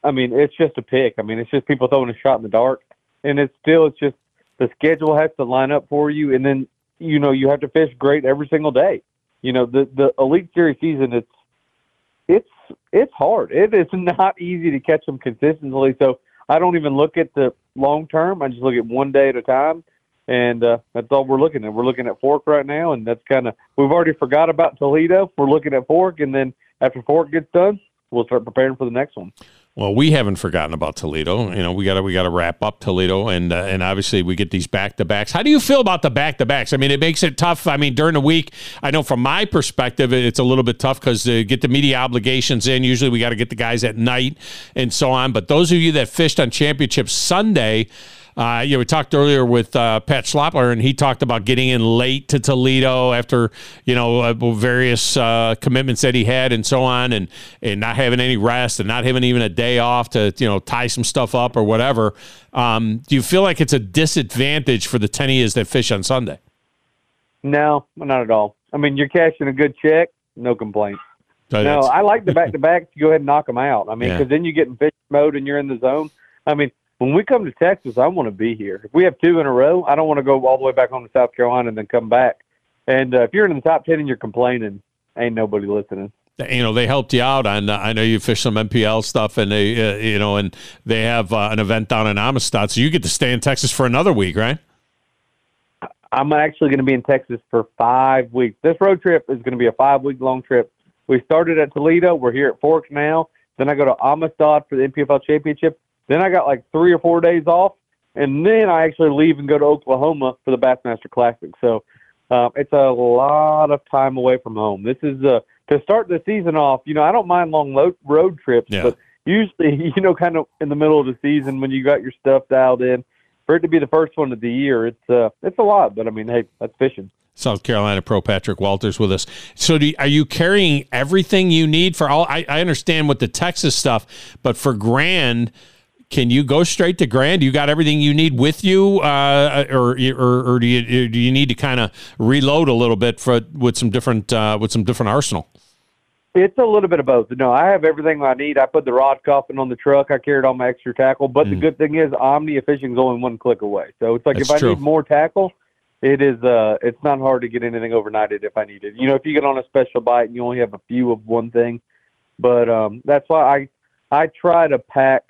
I mean, it's just a pick. I mean, it's just people throwing a shot in the dark, and it's still it's just the schedule has to line up for you, and then you know you have to fish great every single day. You know, the the elite series season it's it's it's hard. It is not easy to catch them consistently. So I don't even look at the long term. I just look at one day at a time, and uh, that's all we're looking at. We're looking at Fork right now, and that's kind of we've already forgot about Toledo. We're looking at Fork, and then after Fork gets done, we'll start preparing for the next one. Well, we haven't forgotten about Toledo. You know, we got to we got to wrap up Toledo, and uh, and obviously we get these back to backs. How do you feel about the back to backs? I mean, it makes it tough. I mean, during the week, I know from my perspective, it's a little bit tough because to get the media obligations in, usually we got to get the guys at night and so on. But those of you that fished on Championship Sunday. Uh, you know, we talked earlier with uh, Pat Schlapper, and he talked about getting in late to Toledo after you know uh, various uh, commitments that he had and so on, and and not having any rest and not having even a day off to you know tie some stuff up or whatever. Um, do you feel like it's a disadvantage for the tenniers that fish on Sunday? No, not at all. I mean, you're cashing a good check, no complaints. So no, I like the back to back. Go ahead and knock them out. I mean, Yeah. because then you get in fish mode and you're in the zone. I mean, when we come to Texas, I want to be here. If we have two in a row, I don't want to go all the way back home to South Carolina and then come back. And uh, if you're in the top ten and you're complaining, ain't nobody listening. you know they helped you out on uh, I know you fish some MPL stuff and they uh, you know and they have uh, an event down in Amistad so you get to stay in Texas for another week right I'm actually going to be in Texas for five weeks. This road trip is going to be a five week long trip. We started at Toledo. We're here at Forks now. Then I go to Amistad for the NPFL championship. Then I got like three or four days off, and then I actually leave and go to Oklahoma for the Bassmaster Classic. So uh, it's a lot of time away from home. This is uh, to start the season off. You know, I don't mind long lo- road trips, Yeah. but usually, you know, kind of in the middle of the season when you got your stuff dialed in, for it to be the first one of the year, it's uh, it's a lot. But I mean, hey, that's fishing. South Carolina Pro Patrick Walters with us. So, do are you carrying everything you need for all? I, I understand with the Texas stuff, but for Grand, can you go straight to Grand? You got everything you need with you, uh, or, or or do you do you need to kind of reload a little bit for with some different uh, with some different arsenal? It's a little bit of both. No, I have everything I need. I put the rod coffin on the truck. I carried all my extra tackle. But the good thing is, Omnia Fishing's only one click away. So it's like That's if I true. need more tackle, it is. Uh, it's not hard to get anything overnighted if I need it. You know, if you get on a special bite and you only have a few of one thing, but um, that's why I I try to pack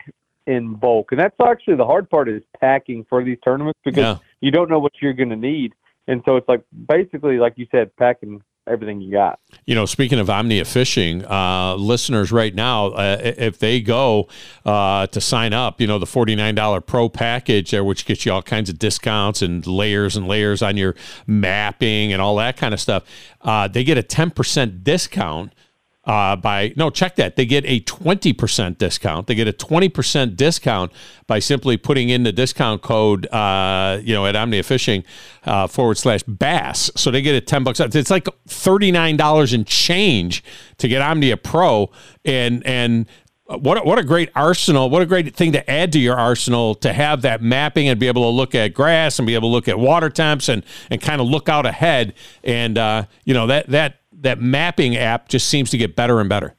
in bulk, and that's actually the hard part is packing for these tournaments because Yeah. you don't know what you're going to need, and so it's like basically like you said, packing everything you got. You know, speaking of Omnia Fishing, uh, listeners right now, uh, if they go uh, to sign up, you know, the $49 pro package there, which gets you all kinds of discounts and layers and layers on your mapping and all that kind of stuff, uh, they get a 10% discount. Uh, by no, check that. They get a 20% discount. They get a 20% discount by simply putting in the discount code, uh, you know, at Omnia Fishing uh, forward slash bass. So they get it 10 bucks. It's like $39 and change to get Omnia Pro. And, and, what a, what a great arsenal! What a great thing to add to your arsenal to have that mapping and be able to look at grass and be able to look at water temps and and kind of look out ahead. And uh, you know that that that mapping app just seems to get better and better.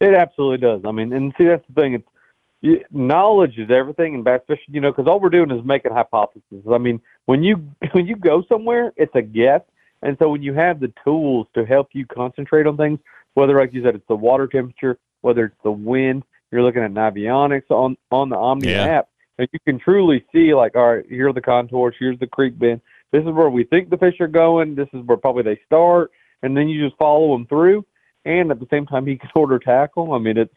It absolutely does. I mean, and see, that's the thing. It's knowledge is everything in bass fishing. You know, because all we're doing is making hypotheses. I mean, when you when you go somewhere, it's a guess. And so when you have the tools to help you concentrate on things, whether like you said, it's the water temperature, whether it's the wind, you're looking at navionics on on the Omni Yeah. app, and you can truly see like, all right, here are the contours, here's the creek bend. This is where we think the fish are going. This is where probably they start, and then you just follow them through. And at the same time, he can order tackle. I mean, it's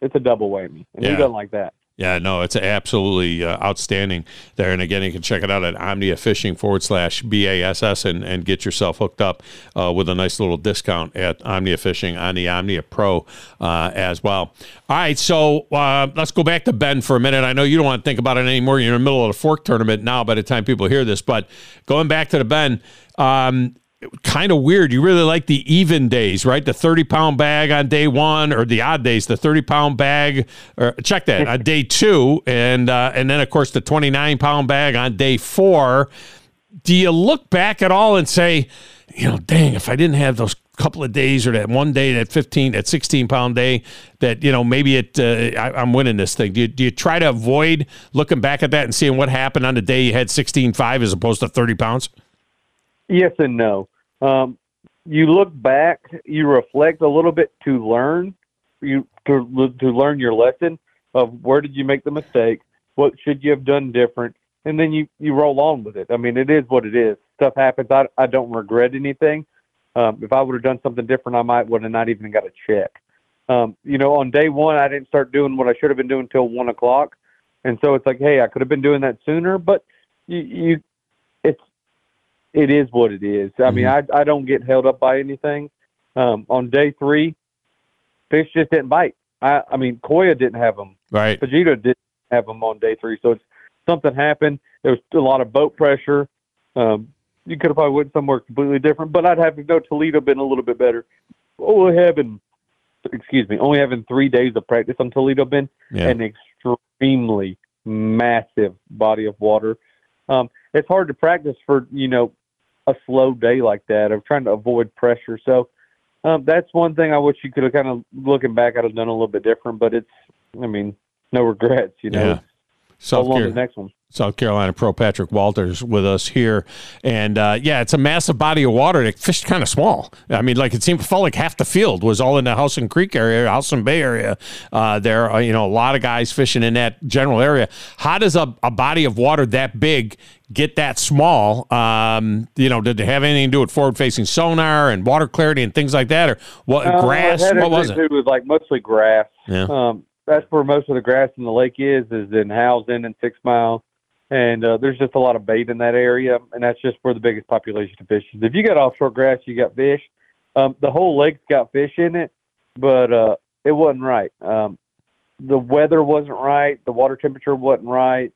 it's a double whammy, and Yeah. he doesn't like that. Yeah, no, it's absolutely uh, outstanding there. And again, you can check it out at Omnia Fishing forward slash BASS and, and get yourself hooked up uh, with a nice little discount at Omnia Fishing on the Omnia Pro uh, as well. All right, so uh, let's go back to Bend for a minute. I know you don't want to think about it anymore. You're in the middle of the fork tournament now by the time people hear this, but going back to the Bend, um, kind of weird. You really like the even days, right? The 30 pound bag on day one or the odd days, the 30 pound bag, or check that on day two. And, uh, and then of course the 29 pound bag on day four. Do you look back at all and say, you know, dang, if I didn't have those couple of days or that one day, that 15, that 16 pound day that, you know, maybe it, uh, I, I'm winning this thing. Do you, do you try to avoid looking back at that and seeing what happened on the day you had 16.5 as opposed to 30 pounds? Yes and no. Um, you look back, you reflect a little bit to learn, you to to learn your lesson of where did you make the mistake, what should you have done different, and then you you roll on with it. I mean, it is what it is. Stuff happens. I I don't regret anything. Um, if I would have done something different, I might would have not even got a check. Um, you know, on day one, I didn't start doing what I should have been doing till one o'clock, and so it's like, hey, I could have been doing that sooner, but you, you it is what it is. I mean, I I don't get held up by anything. Um, on day three, fish just didn't bite. I I mean, Kyoya didn't have them. Right. Fujita didn't have them on day three. So it's something happened. There was a lot of boat pressure. Um, you could have probably went somewhere completely different, but I'd have to go Toledo Bend a little bit better. Only having, excuse me, only having three days of practice on Toledo Bend, Yeah. an extremely massive body of water. Um, it's hard to practice for you know a slow day like that of trying to avoid pressure. So um, that's one thing I wish you could have kind of looking back. I'd have done a little bit different, but it's, I mean, no regrets. You know, Yeah. South Car- next one. South Carolina pro Patrick Walters with us here, and uh, yeah, it's a massive body of water. It fished kind of small. I mean, like it seemed felt like half the field was all in the Housen Creek area, Housen Bay area. Uh, there, are, you know, a lot of guys fishing in that general area. How does a, a body of water that big get that small? Um, you know, did it have anything to do with forward facing sonar and water clarity and things like that, or what Uh, grass? What was it? with like mostly grass. Yeah. Um, that's where most of the grass in the lake is, is in Housen and Six Mile. And uh, there's just a lot of bait in that area, and that's just where the biggest population of fish is. If you got offshore grass, you got fish. Um, the whole lake's got fish in it, but uh, it wasn't right. Um, the weather wasn't right. The water temperature wasn't right.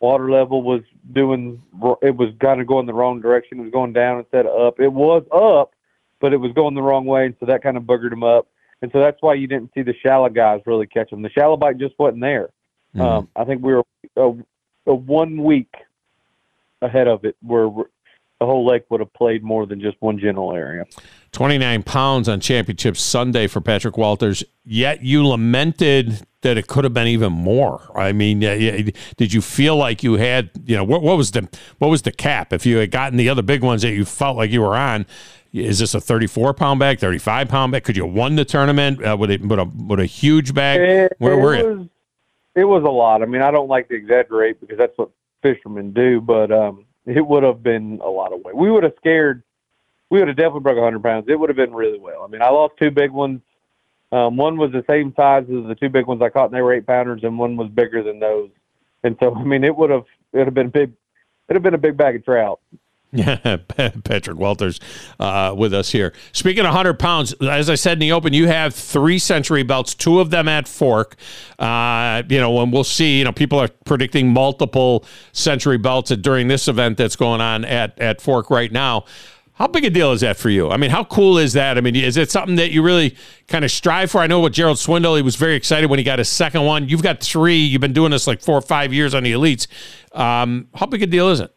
Water level was doing. It was kind of going the wrong direction. It was going down instead of up. It was up, but it was going the wrong way, and so that kind of buggered them up. And so that's why you didn't see the shallow guys really catch them. The shallow bite just wasn't there. Hmm. Um, I think we were a, a one week ahead of it, where the whole lake would have played more than just one general area. 29 pounds on championship Sunday for Patrick Walters, yet you lamented that it could have been even more. I mean, did you feel like you had, you know, what, what was the what was the cap? If you had gotten the other big ones that you felt like you were on, is this a 34 pound bag, 35 pound bag? Could you have won the tournament uh, with, a, with, a, with a huge bag? It, Where it were you? was, it was a lot. I mean, I don't like to exaggerate because that's what fishermen do, but um, it would have been a lot of weight. We would have scared. We would have definitely broke 100 pounds. It would have been really well. I mean, I lost two big ones. Um, one was the same size as the two big ones I caught, and they were eight pounders, and one was bigger than those. And so, I mean, it would have it would have been big. It'd have been a big bag of trout. Yeah, Patrick Walters uh, with us here. Speaking of 100 pounds, as I said in the open, you have three century belts, two of them at Fork. Uh, you know, and we'll see, you know, people are predicting multiple century belts during this event that's going on at, at Fork right now. How big a deal is that for you? I mean, how cool is that? I mean, is it something that you really kind of strive for? I know with Gerald Swindle, he was very excited when he got his second one. You've got three. You've been doing this like four or five years on the elites. Um, how big a deal is it?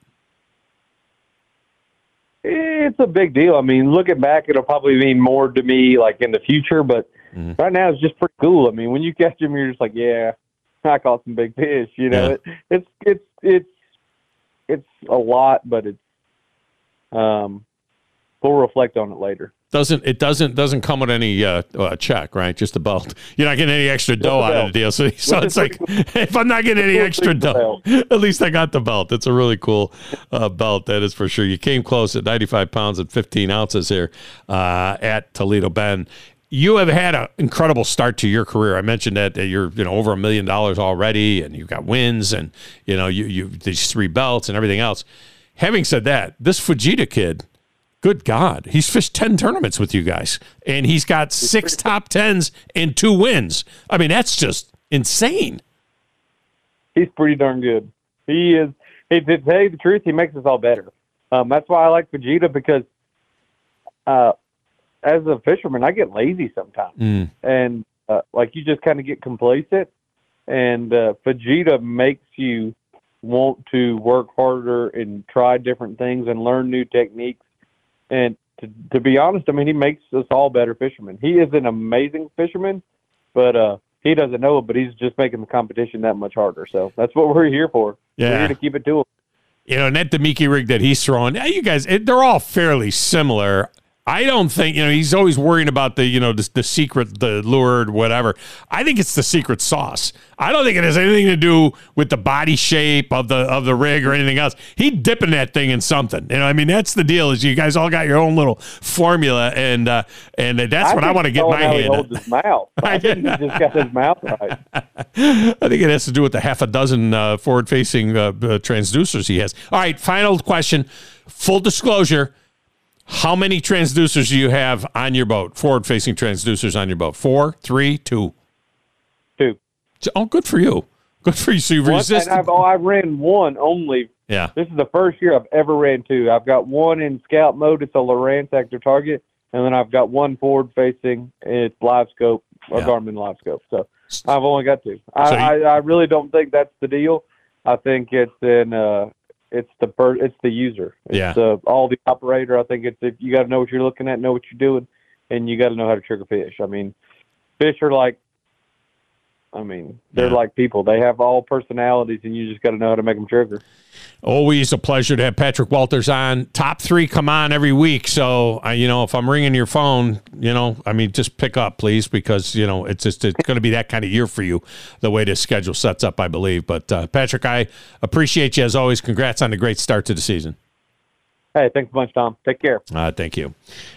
It's a big deal. I mean, looking back, it'll probably mean more to me like in the future, but right now it's just pretty cool. I mean, when you catch them, you're just like, yeah, I caught some big fish. You know, Yeah. it, it's it's it's it's a lot, but it's um, we'll reflect on it later. Doesn't it doesn't doesn't come with any uh, uh, check, right? Just a belt. You're not getting any extra dough out of the deal. So, so it's like if I'm not getting any extra dough, at least I got the belt. It's a really cool uh, belt, that is for sure. You came close at 95 pounds and 15 ounces here uh, at Toledo Bend. You have had an incredible start to your career. I mentioned that, that you're you know over a million dollars already, and you've got wins, and you know you you these three belts and everything else. Having said that, this Fujita kid, good God, he's fished 10 tournaments with you guys, and he's got six top tens and two wins. I mean, that's just insane. He's pretty darn good. He is. He, to tell you the truth, he makes us all better. Um, that's why I like Fujita because, uh, as a fisherman, I get lazy sometimes, and uh, like you just kind of get complacent. And uh, Fujita makes you want to work harder and try different things and learn new techniques. And to, to be honest, I mean, he makes us all better fishermen. He is an amazing fisherman, but uh, he doesn't know it. But he's just making the competition that much harder. So that's what we're here for. We're Yeah. here to keep it to him. You know, and that Damiki rig that he's throwing, you guys, it, they're all fairly similar. I don't think, you know, he's always worrying about the, you know, the, the secret, the lured, whatever. I think it's the secret sauce. I don't think it has anything to do with the body shape of the of the rig or anything else. He dipping that thing in something. You know, I mean, that's the deal. Is you guys all got your own little formula, and uh, and that's what I want to get my hand. holds his mouth. I think he just got his mouth right. I think it has to do with the half a dozen uh, forward-facing uh, uh, transducers he has. All right, final question. Full disclosure: How many transducers do you have on your boat? Forward-facing transducers on your boat? Four, three, two. Two. Oh, good for you. Good for you. So you One, resist. and I've, oh, I ran one only. Yeah. This is the first year I've ever ran two. I've got one in scout mode. It's a Lowrance active target, and then I've got one forward facing. It's live scope, a Yeah. Garmin live scope. So I've only got two. I, So you- I, I really don't think that's the deal. I think it's in uh, it's the per, it's the user. It's Yeah. uh, all the operator. I think it's if you got to know what you're looking at, know what you're doing, and you got to know how to trigger fish. I mean, fish are like, I mean, they're Yeah. like people. They have all personalities, and you just got to know how to make them trigger. Always a pleasure to have Patrick Walters on. Top three come on every week. So, uh, you know, if I'm ringing your phone, you know, I mean, just pick up, please, because, you know, it's just it's going to be that kind of year for you, the way this schedule sets up, I believe. But, uh, Patrick, I appreciate you as always. Congrats on the great start to the season. Hey, thanks a bunch, Thom. Take care. Uh, thank you.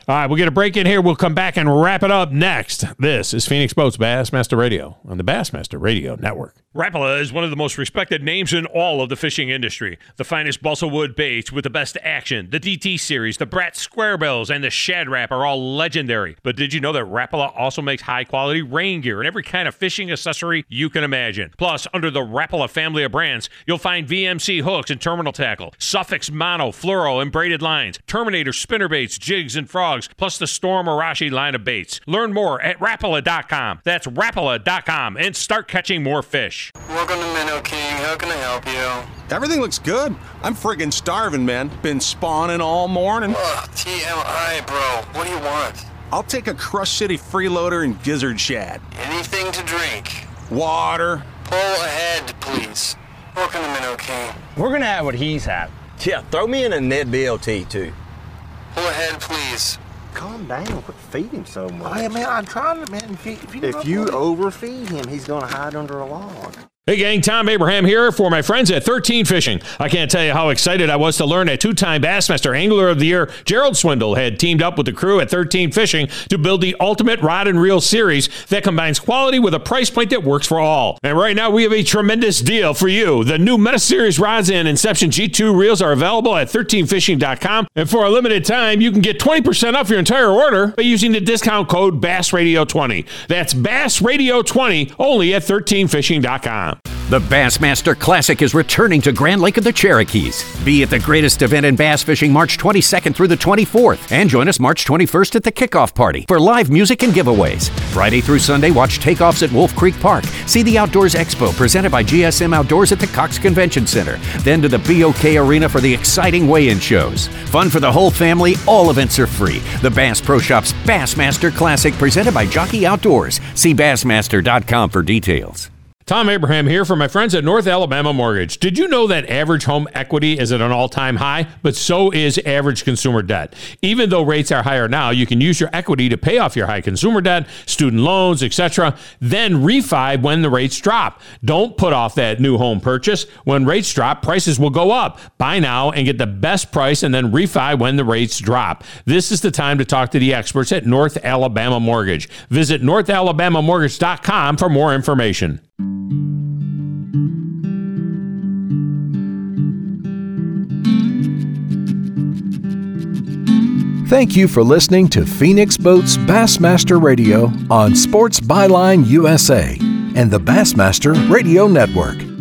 All right, we'll get a break in here. We'll come back and wrap it up next. This is Phoenix Boats Bassmaster Radio on the Bassmaster Radio Network. Rapala is one of the most respected names in all of the fishing industry. The finest balsa wood baits with the best action, the DT series, the Brat Square Bills, and the Shad Rap are all legendary. But did you know that Rapala also makes high quality rain gear and every kind of fishing accessory you can imagine? Plus, under the Rapala family of brands, you'll find VMC hooks and terminal tackle, Suffix mono, fluoro, and braided lines, Terminator spinner baits, jigs, and frogs, plus the Storm Arashi line of baits. Learn more at Rapala.com. That's Rapala.com and start catching more fish. Welcome to Minnow King. How can I help you? Everything looks good. I'm friggin' starving, man. Been spawning all morning. Ugh, TMI, bro. What do you want? I'll take a Crush City freeloader and gizzard shad. Anything to drink? Water. Pull ahead, please. Welcome to Minnow King. We're gonna have what he's had. Yeah, throw me in a Ned BLT too. Pull ahead, please. Calm down. Quit feeding so much. Oh, hey, man, I'm trying to, man. If you, if you, If you overfeed him, he's going to hide under a log. Hey gang, Thom Abraham here for my friends at 13 Fishing. I can't tell you how excited I was to learn that two-time Bassmaster Angler of the Year Gerald Swindle had teamed up with the crew at 13 Fishing to build the ultimate rod and reel series that combines quality with a price point that works for all. And right now we have a tremendous deal for you. The new Meta Series rods and Inception G2 reels are available at 13fishing.com, and for a limited time you can get 20% off your entire order by using the discount code BassRadio20. That's BassRadio20 only at 13fishing.com. The Bassmaster Classic is returning to Grand Lake of the Cherokees. Be at the greatest event in bass fishing March 22nd through the 24th. And join us March 21st at the kickoff party for live music and giveaways. Friday through Sunday, watch takeoffs at Wolf Creek Park. See the Outdoors Expo presented by GSM Outdoors at the Cox Convention Center. Then to the BOK Arena for the exciting weigh in shows. Fun for the whole family, all events are free. The Bass Pro Shop's Bassmaster Classic presented by Jockey Outdoors. See Bassmaster.com for details. Thom Abraham here for my friends at North Alabama Mortgage. Did you know that average home equity is at an all time high? But so is average consumer debt. Even though rates are higher now, you can use your equity to pay off your high consumer debt, student loans, etc., then refi when the rates drop. Don't put off that new home purchase. When rates drop, prices will go up. Buy now and get the best price and then refi when the rates drop. This is the time to talk to the experts at North Alabama Mortgage. Visit northalabamamortgage.com for more information. Thank you for listening to Phoenix Boats Bassmaster Radio on Sports Byline USA and the Bassmaster Radio Network.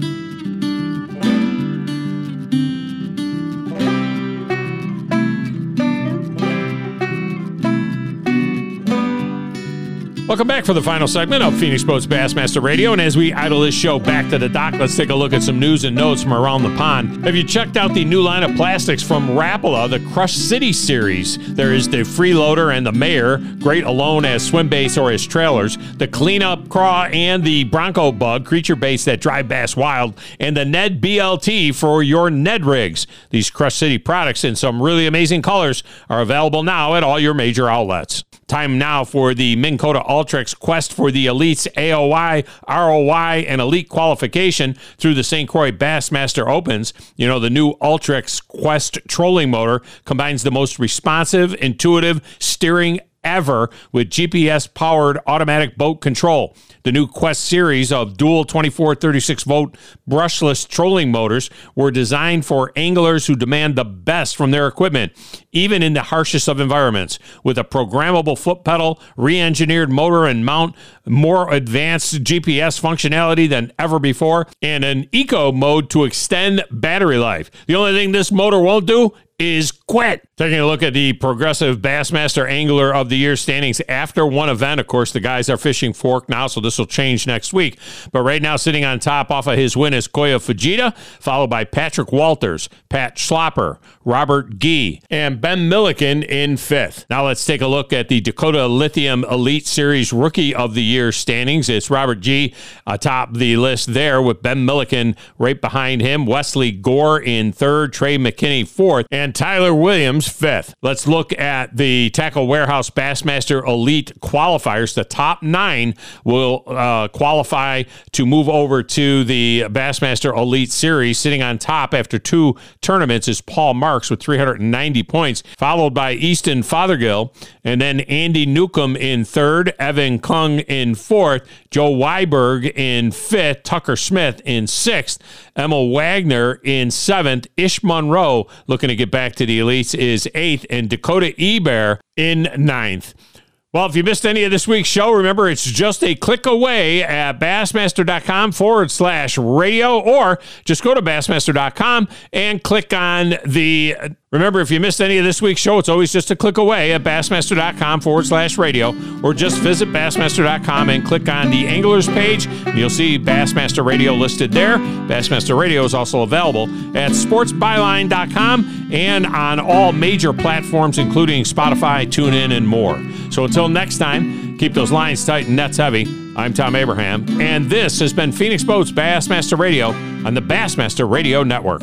Back for the final segment of Phoenix Boats Bassmaster Radio. And as we idle this show back to the dock, let's take a look at some news and notes from around the pond. Have you checked out the new line of plastics from Rapala, the Crush City series? There is the Freeloader and the Mayor, great alone as swim baits or as trailers, the Cleanup Craw and the Bronco Bug, creature baits that drive bass wild, and the Ned BLT for your Ned rigs. These Crush City products in some really amazing colors are available now at all your major outlets. Time now for the Minn Kota Ultrix quest for the Elites AOY, ROY, and Elite qualification through the St. Croix Bassmaster Opens. You know, the new Ultrix Quest trolling motor combines the most responsive, intuitive steering ever with GPS powered automatic boat control. The new Quest series of dual 24 36 volt brushless trolling motors were designed for anglers who demand the best from their equipment, even in the harshest of environments. With a programmable foot pedal, re engineered motor and mount, more advanced GPS functionality than ever before, and an eco mode to extend battery life. The only thing this motor won't do is quit. Taking a look at the Progressive Bassmaster Angler of the Year standings after one event. Of course, the guys are fishing fork now, so this will change next week. But right now, sitting on top off of his win is Kyoya Fujita, followed by Patrick Walters, Pat Schlapper, Robert Gee, and Ben Milliken in fifth. Now let's take a look at the Dakota Lithium Elite Series Rookie of the Year standings. It's Robert Gee atop the list there with Ben Milliken right behind him, Wesley Gore in third, Trey McKinney fourth, and Tyler Williams fifth. Let's look at the Tackle Warehouse Bassmaster Elite qualifiers. The top nine will uh, qualify to move over to the Bassmaster Elite Series. Sitting on top after two tournaments is Paul Marks with 390 points, followed by Easton Fothergill, and then Andy Newcomb in third, Evan Kung in fourth, Joe Weiberg in fifth, Tucker Smith in sixth, Emma Wagner in seventh, Ish Monroe looking to get back to the elites is eighth, and Dakota Ebare in ninth. Well, if you missed any of this week's show, remember it's just a click away at bassmaster.com forward slash radio, or just go to bassmaster.com and click on the. Remember, if you missed any of this week's show, it's always just a click away at bassmaster.com forward slash radio, or just visit bassmaster.com and click on the anglers page. You'll see Bassmaster Radio listed there. Bassmaster Radio is also available at sportsbyline.com and on all major platforms, including Spotify, TuneIn, and more. So until next time, keep those lines tight and nets heavy. I'm Thom Abraham, and this has been Phoenix Boats Bassmaster Radio on the Bassmaster Radio Network.